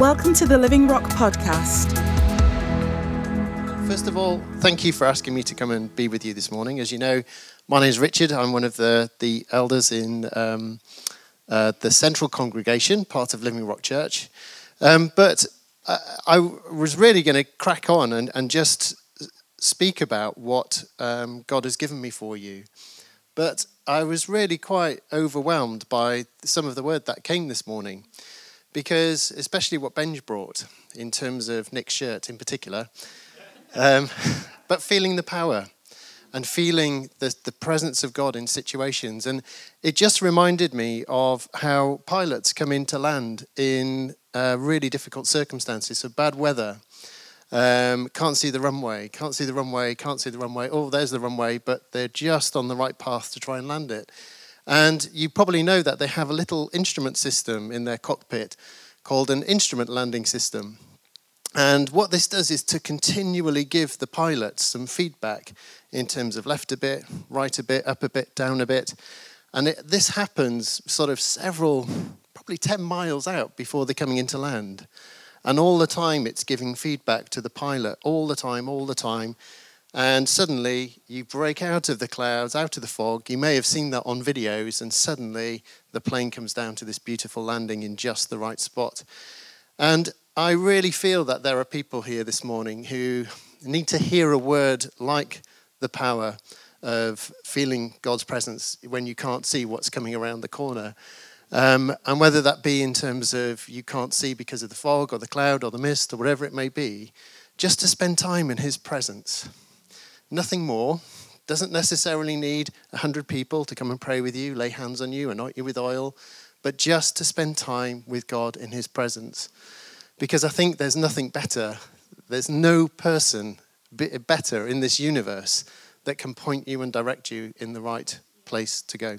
Welcome to the Living Rock podcast. First of all, thank you for asking me to come and be with you this morning. As you know, my name is Richard. I'm one of the, the elders in um, uh, the Central Congregation, part of Living Rock Church. Um, but I, I, was really going to crack on and, and just speak about what um, God has given me for you. But I was really quite overwhelmed by some of the word that came this morning because, especially what Benj brought in terms of Nick's shirt in particular, um, but feeling the power and feeling the, the presence of God in situations. And it just reminded me of how pilots come into land in uh, really difficult circumstances, so bad weather. Um, can't see the runway, can't see the runway, can't see the runway. Oh, there's the runway, but they're just on the right path to try and land it. And you probably know that they have a little instrument system in their cockpit called an instrument landing system. And what this does is to continually give the pilots some feedback in terms of left a bit, right a bit, up a bit, down a bit. And it, this happens sort of several, probably 10 miles out before they're coming into land. And all the time it's giving feedback to the pilot, all the time, all the time. And suddenly you break out of the clouds, out of the fog. You may have seen that on videos, and suddenly the plane comes down to this beautiful landing in just the right spot. And I really feel that there are people here this morning who need to hear a word like the power of feeling God's presence when you can't see what's coming around the corner. Um, and whether that be in terms of you can't see because of the fog or the cloud or the mist or whatever it may be, just to spend time in His presence. Nothing more. Doesn't necessarily need 100 people to come and pray with you, lay hands on you, anoint you with oil, but just to spend time with God in His presence because I think there's nothing better. There's no person better in this universe that can point you and direct you in the right place to go.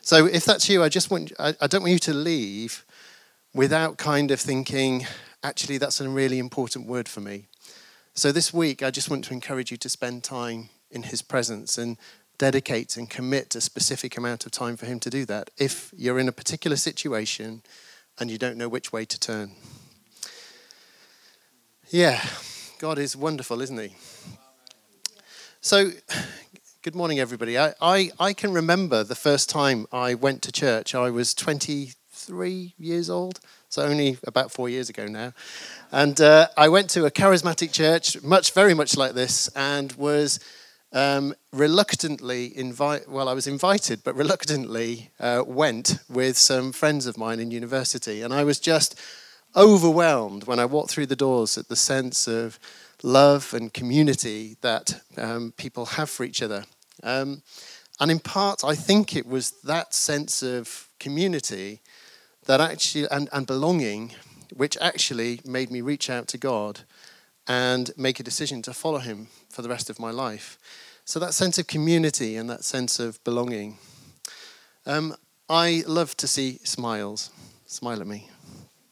So if that's you, I just want I, don't want you to leave without kind of thinking, actually, that's a really important word for me. So this week, I just want to encourage you to spend time in His presence and dedicate and commit a specific amount of time for Him to do that. If you're in a particular situation and you don't know which way to turn. Yeah, God is wonderful, isn't He? So, good morning, everybody. I, I, I, can remember the first time I went to church. I was 23 years old, so only about four years ago now. And uh, I went to a charismatic church, much, very much like this, and was um, reluctantly invite. Well, I was invited, but reluctantly uh, went with some friends of mine in university, and I was just overwhelmed when I walked through the doors at the sense of love and community that um, people have for each other. Um, and in part, I think it was that sense of community that actually and, and belonging which actually made me reach out to God and make a decision to follow Him for the rest of my life. So that sense of community and that sense of belonging. Um, I love to see smiles. Smile at me.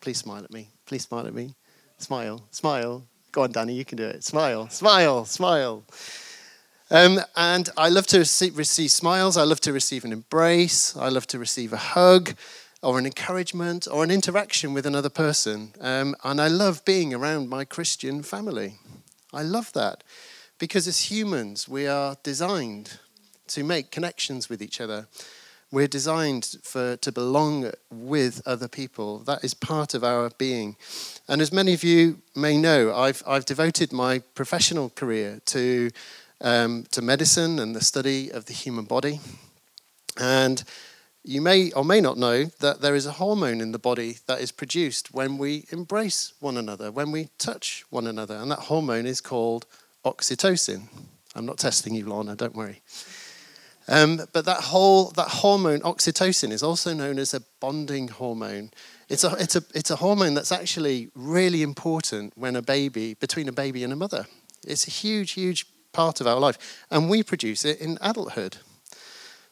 Please smile at me. Please smile at me. Smile, smile. Go on, Danny, you can do it. Smile, smile, smile. Um, and I love to receive, receive smiles. I love to receive an embrace. I love to receive a hug or an encouragement or an interaction with another person. Um, and I love being around my Christian family. I love that because as humans, we are designed to make connections with each other. We're designed for, to belong with other people. That is part of our being. And as many of you may know, I've, I've devoted my professional career to, um, to medicine and the study of the human body. And you may or may not know that there is a hormone in the body that is produced when we embrace one another, when we touch one another. And that hormone is called oxytocin. I'm not testing you, Lorna, don't worry. Um, but that whole that hormone oxytocin is also known as a bonding hormone. It's a, it's, a, it's a hormone that's actually really important when a baby, between a baby and a mother. It's a huge, huge part of our life. And we produce it in adulthood.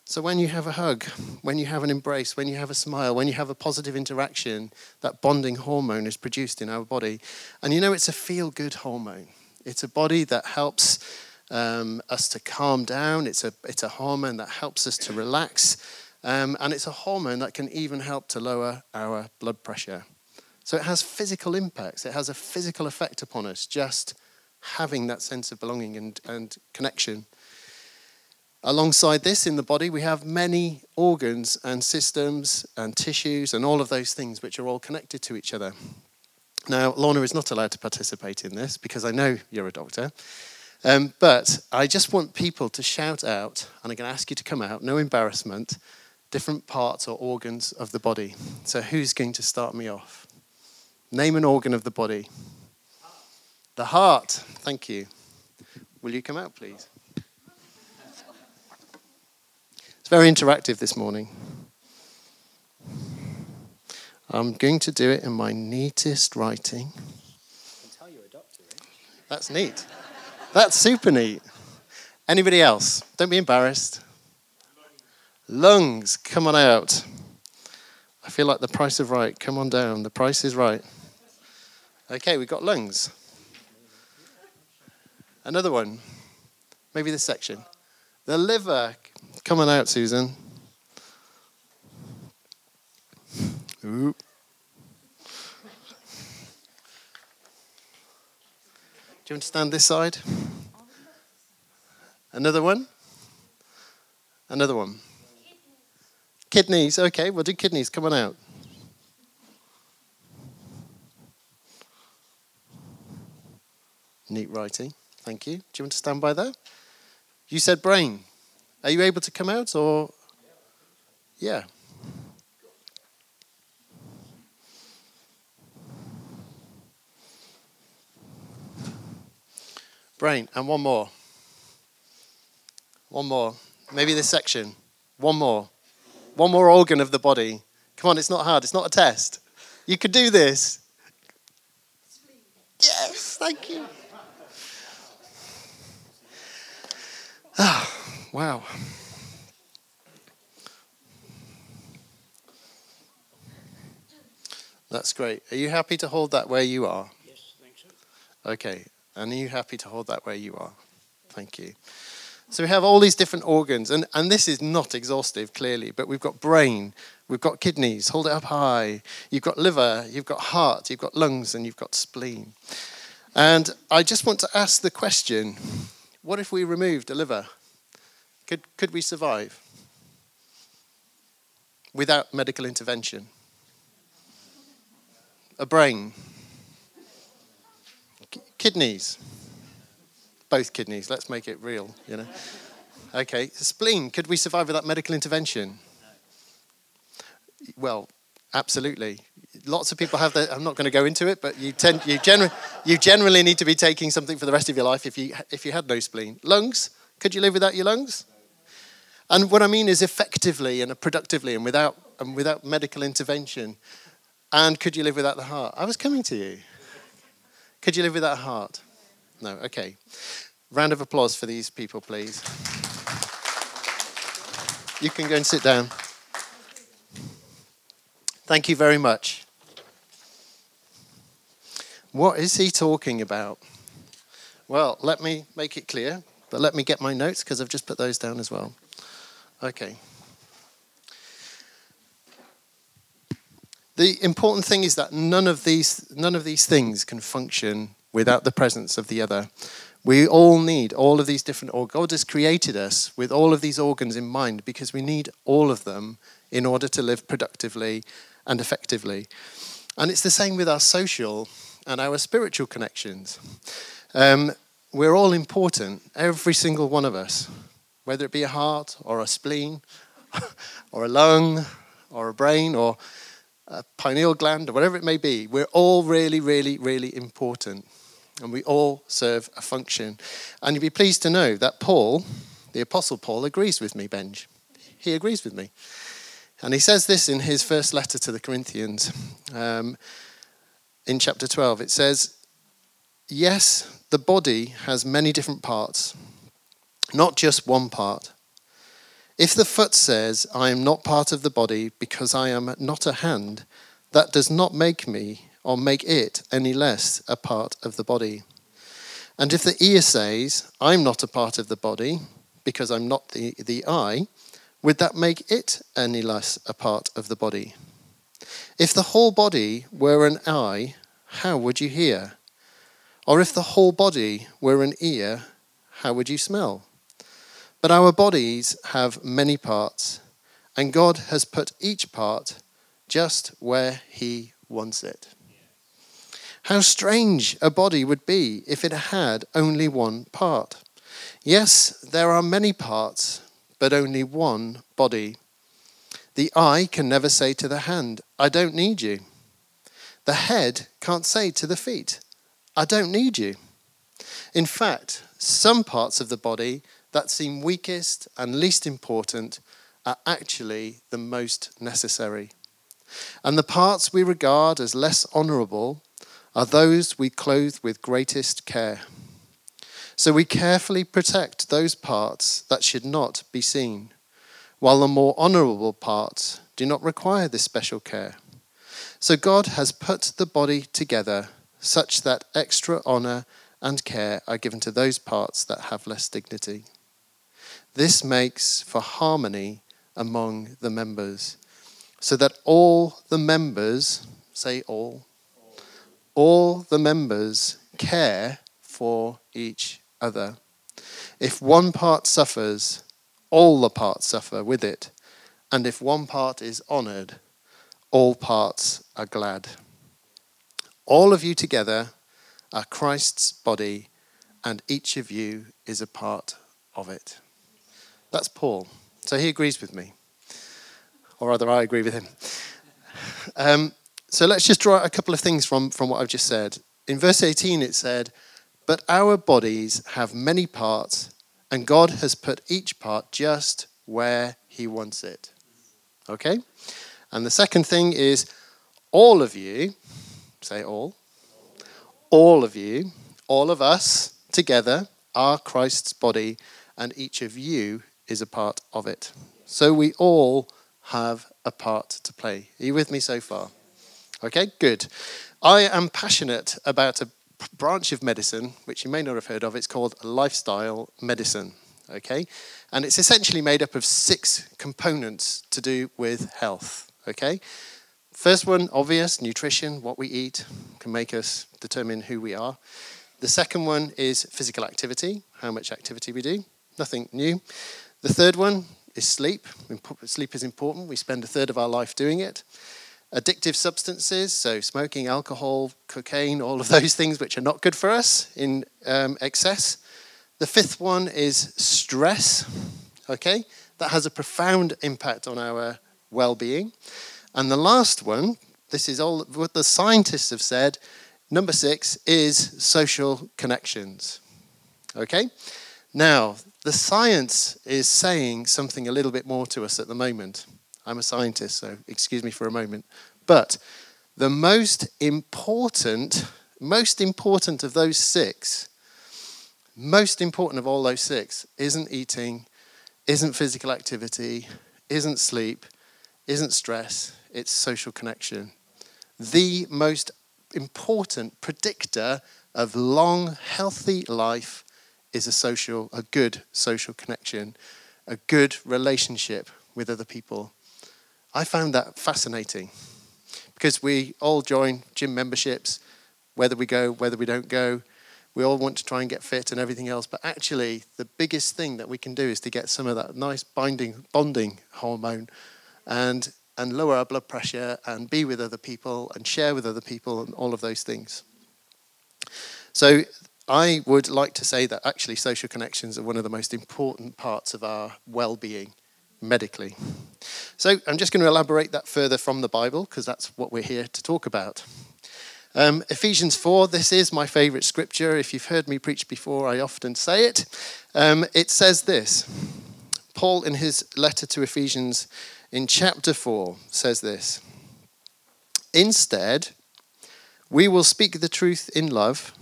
So when you have a hug, when you have an embrace, when you have a smile, when you have a positive interaction, that bonding hormone is produced in our body. And you know, it's a feel good hormone. It's a body that helps um, us to calm down. It's a, it's a hormone that helps us to relax. Um, and it's a hormone that can even help to lower our blood pressure. So it has physical impacts, it has a physical effect upon us, just having that sense of belonging and, and connection. Alongside this, in the body, we have many organs and systems and tissues and all of those things which are all connected to each other. Now, Lorna is not allowed to participate in this because I know you're a doctor. Um, but I just want people to shout out, and I'm going to ask you to come out, no embarrassment, different parts or organs of the body. So, who's going to start me off? Name an organ of the body. The heart. Thank you. Will you come out, please? It's very interactive this morning. I'm going to do it in my neatest writing. That's neat. That's super neat. Anybody else? Don't be embarrassed. Lungs, come on out. I feel like the price of right. Come on down. The price is right. Okay, we've got lungs. Another one. Maybe this section. The liver. Come on out, Susan. Ooh. Do you understand this side? Another one? Another one. Kidneys. Okay, we'll do kidneys. Come on out. Neat writing. Thank you. Do you want to stand by there? You said brain. Are you able to come out or? Yeah. Brain. And one more. One more. Maybe this section. One more. One more organ of the body. Come on, it's not hard. It's not a test. You could do this. Yes, thank you. Ah, wow. That's great. Are you happy to hold that where you are? Yes, so. Okay. And are you happy to hold that where you are? Thank you. So we have all these different organs, and, and this is not exhaustive, clearly, but we've got brain, we've got kidneys, hold it up high, you've got liver, you've got heart, you've got lungs, and you've got spleen. And I just want to ask the question what if we removed a liver? Could, could we survive without medical intervention? A brain, kidneys, both kidneys. Let's make it real, you know. Okay, spleen. Could we survive without medical intervention? Well, absolutely. Lots of people have that. I'm not going to go into it, but you tend you generally you generally need to be taking something for the rest of your life if you if you had no spleen. Lungs. Could you live without your lungs? And what I mean is effectively and productively and without and without medical intervention. And could you live without the heart? I was coming to you. Could you live without a heart? No, okay. Round of applause for these people, please. You can go and sit down. Thank you very much. What is he talking about? Well, let me make it clear, but let me get my notes because I've just put those down as well. Okay. The important thing is that none of these none of these things can function without the presence of the other. We all need all of these different organs. God has created us with all of these organs in mind because we need all of them in order to live productively and effectively. And it's the same with our social and our spiritual connections. Um, we're all important, every single one of us, whether it be a heart or a spleen or a lung or a brain or a pineal gland or whatever it may be. We're all really, really, really important and we all serve a function. And you'll be pleased to know that Paul, the Apostle Paul, agrees with me, Benj. He agrees with me. And he says this in his first letter to the Corinthians um, in chapter 12. It says, Yes, the body has many different parts, not just one part. If the foot says, I am not part of the body because I am not a hand, that does not make me or make it any less a part of the body. And if the ear says, I'm not a part of the body because I'm not the, the eye, would that make it any less a part of the body? If the whole body were an eye, how would you hear? Or if the whole body were an ear, how would you smell? But our bodies have many parts, and God has put each part just where He wants it. How strange a body would be if it had only one part. Yes, there are many parts, but only one body. The eye can never say to the hand, I don't need you. The head can't say to the feet, I don't need you. In fact, some parts of the body that seem weakest and least important are actually the most necessary. And the parts we regard as less honourable are those we clothe with greatest care. So we carefully protect those parts that should not be seen, while the more honourable parts do not require this special care. So God has put the body together such that extra honour and care are given to those parts that have less dignity. This makes for harmony among the members, so that all the members, say all, all the members care for each other. If one part suffers, all the parts suffer with it. And if one part is honored, all parts are glad. All of you together are Christ's body, and each of you is a part of it. That's Paul. So he agrees with me. Or rather, I agree with him. Um, so let's just draw out a couple of things from, from what I've just said. In verse 18, it said, But our bodies have many parts, and God has put each part just where he wants it. Okay? And the second thing is, all of you, say all, all of you, all of us together are Christ's body, and each of you is a part of it. So we all have a part to play. Are you with me so far? Okay, good. I am passionate about a branch of medicine, which you may not have heard of. It's called lifestyle medicine. Okay, and it's essentially made up of six components to do with health. Okay, first one, obvious nutrition, what we eat can make us determine who we are. The second one is physical activity, how much activity we do, nothing new. The third one is sleep. Sleep is important. We spend a third of our life doing it addictive substances, so smoking, alcohol, cocaine, all of those things which are not good for us in um, excess. The fifth one is stress, okay? That has a profound impact on our well being. And the last one, this is all what the scientists have said, number six is social connections, okay? Now, the science is saying something a little bit more to us at the moment. I'm a scientist, so excuse me for a moment. But the most important, most important of those six, most important of all those six, isn't eating, isn't physical activity, isn't sleep, isn't stress, it's social connection. The most important predictor of long, healthy life is a social, a good social connection, a good relationship with other people. I found that fascinating because we all join gym memberships, whether we go, whether we don't go. We all want to try and get fit and everything else, but actually, the biggest thing that we can do is to get some of that nice binding, bonding hormone and, and lower our blood pressure and be with other people and share with other people and all of those things. So, I would like to say that actually social connections are one of the most important parts of our well being medically. So I'm just going to elaborate that further from the Bible because that's what we're here to talk about. Um, Ephesians 4, this is my favorite scripture. If you've heard me preach before, I often say it. Um, it says this Paul, in his letter to Ephesians in chapter 4, says this Instead, we will speak the truth in love,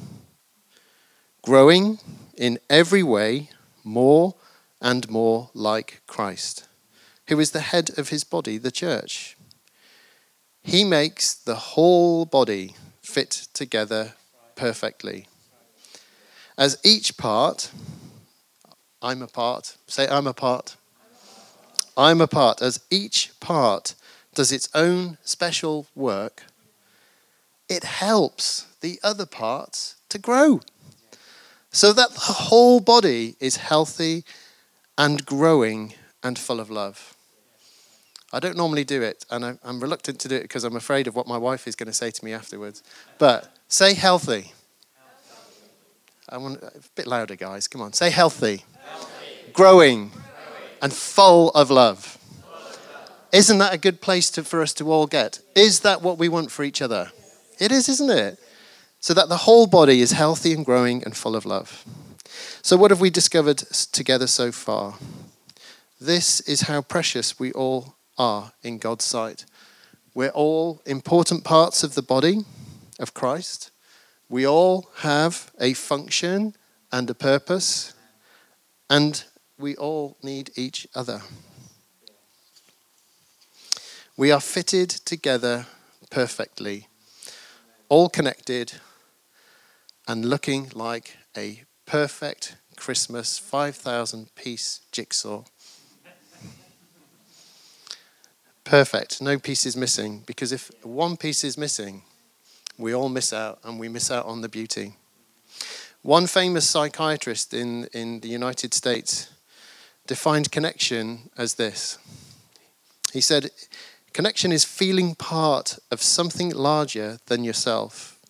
growing in every way more and more like Christ who is the head of his body, the church. He makes the whole body fit together perfectly. As each part, I'm a part, say, I'm a part. I'm a part. As each part does its own special work, it helps the other parts to grow so that the whole body is healthy and growing and full of love. I don't normally do it, and I'm reluctant to do it because I'm afraid of what my wife is going to say to me afterwards. But say healthy. I want a bit louder, guys. Come on, say healthy, healthy. Growing, growing, and full of love. Isn't that a good place to, for us to all get? Is that what we want for each other? It is, isn't it? So that the whole body is healthy and growing and full of love. So, what have we discovered together so far? This is how precious we all are in God's sight. We're all important parts of the body of Christ. We all have a function and a purpose, and we all need each other. We are fitted together perfectly, all connected and looking like a perfect Christmas 5,000 piece jigsaw. Perfect, no piece is missing, because if one piece is missing, we all miss out and we miss out on the beauty. One famous psychiatrist in, in the United States defined connection as this. He said, Connection is feeling part of something larger than yourself,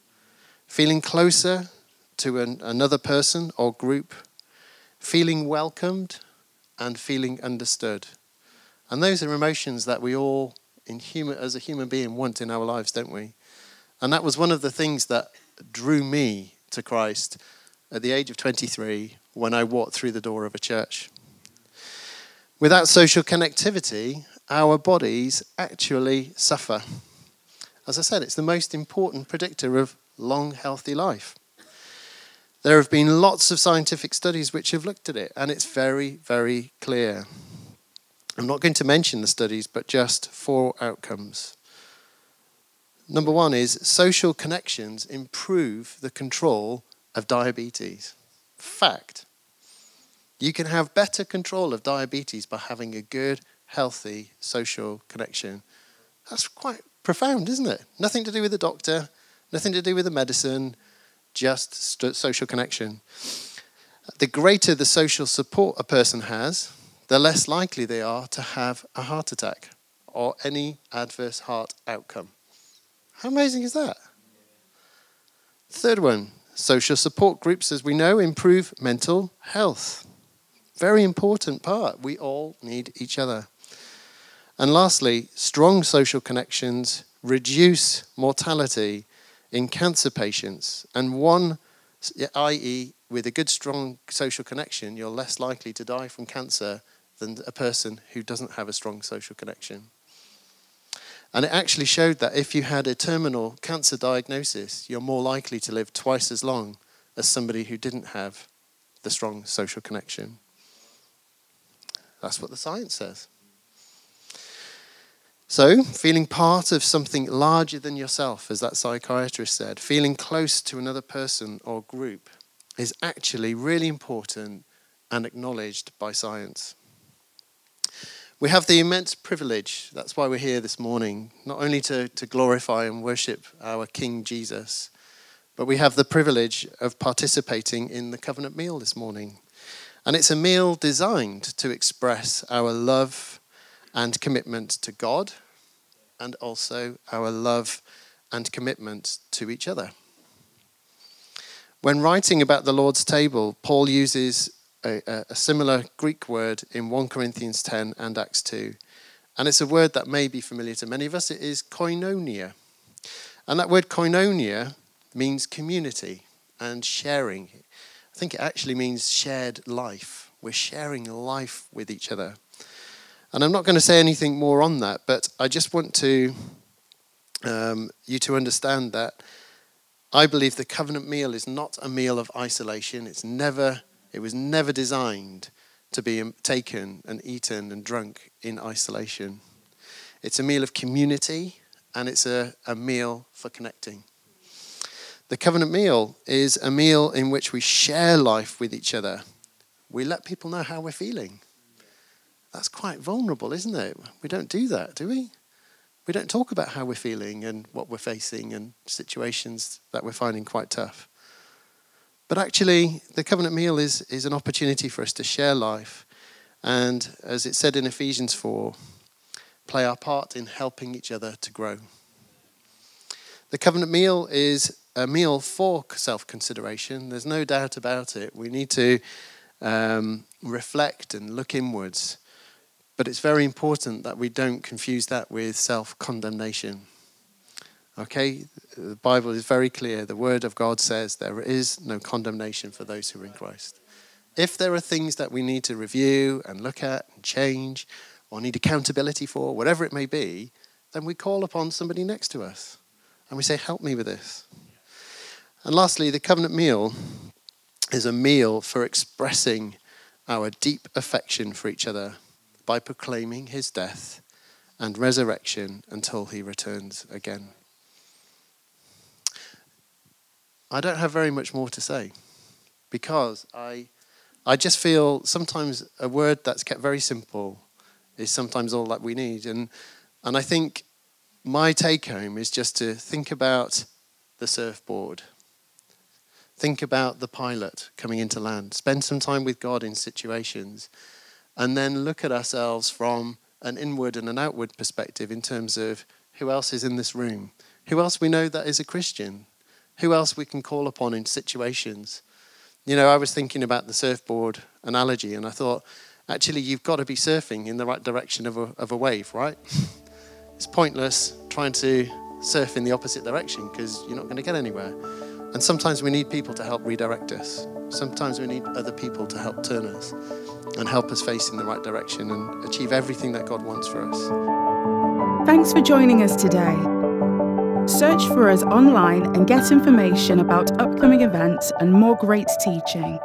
feeling closer to an, another person or group, feeling welcomed, and feeling understood. And those are emotions that we all, in human, as a human being, want in our lives, don't we? And that was one of the things that drew me to Christ at the age of 23 when I walked through the door of a church. Without social connectivity, our bodies actually suffer. As I said, it's the most important predictor of long, healthy life. There have been lots of scientific studies which have looked at it, and it's very, very clear. I'm not going to mention the studies, but just four outcomes. Number one is social connections improve the control of diabetes. Fact. You can have better control of diabetes by having a good healthy social connection. That's quite profound, isn't it? Nothing to do with the doctor, nothing to do with the medicine, just social connection. The greater the social support a person has, the less likely they are to have a heart attack or any adverse heart outcome. How amazing is that? Third one social support groups, as we know, improve mental health. Very important part. We all need each other. And lastly, strong social connections reduce mortality in cancer patients. And one, i.e., with a good, strong social connection, you're less likely to die from cancer than a person who doesn't have a strong social connection. And it actually showed that if you had a terminal cancer diagnosis, you're more likely to live twice as long as somebody who didn't have the strong social connection. That's what the science says. So, feeling part of something larger than yourself, as that psychiatrist said, feeling close to another person or group is actually really important and acknowledged by science. We have the immense privilege, that's why we're here this morning, not only to, to glorify and worship our King Jesus, but we have the privilege of participating in the covenant meal this morning. And it's a meal designed to express our love and commitment to God, and also our love and commitment to each other. When writing about the Lord's table, Paul uses a, a, similar Greek word in 1 Corinthians 10 and Acts 2. And it's a word that may be familiar to many of us. It is koinonia. And that word koinonia means community and sharing. I think it actually means shared life. We're sharing life with each other. And I'm not going to say anything more on that, but I just want to um, you to understand that I believe the covenant meal is not a meal of isolation. It's never, it was never designed to be um, taken and eaten and drunk in isolation. It's a meal of community and it's a, a meal for connecting. The covenant meal is a meal in which we share life with each other. We let people know how we're feeling. That's quite vulnerable, isn't it? We don't do that, do we? we don't talk about how we're feeling and what we're facing and situations that we're finding quite tough. But actually, the covenant meal is, is an opportunity for us to share life. And as it said in Ephesians 4, play our part in helping each other to grow. The covenant meal is a meal for self consideration. There's no doubt about it. We need to um, reflect and look inwards. But it's very important that we don't confuse that with self condemnation. Okay? The Bible is very clear. The Word of God says there is no condemnation for those who are in Christ. If there are things that we need to review and look at and change or need accountability for, whatever it may be, then we call upon somebody next to us and we say, Help me with this. And lastly, the covenant meal is a meal for expressing our deep affection for each other by proclaiming his death and resurrection until he returns again. I don't have very much more to say because I, I just feel sometimes a word that's kept very simple is sometimes all that we need. And, and I think my take home is just to think about the surfboard. Think about the pilot coming into land. Spend some time with God in situations. And then look at ourselves from an inward and an outward perspective in terms of who else is in this room, who else we know that is a Christian, who else we can call upon in situations. You know, I was thinking about the surfboard analogy, and I thought, actually, you've got to be surfing in the right direction of a, of a wave, right? it's pointless trying to surf in the opposite direction because you're not going to get anywhere. And sometimes we need people to help redirect us. Sometimes we need other people to help turn us and help us face in the right direction and achieve everything that God wants for us. Thanks for joining us today. Search for us online and get information about upcoming events and more great teaching.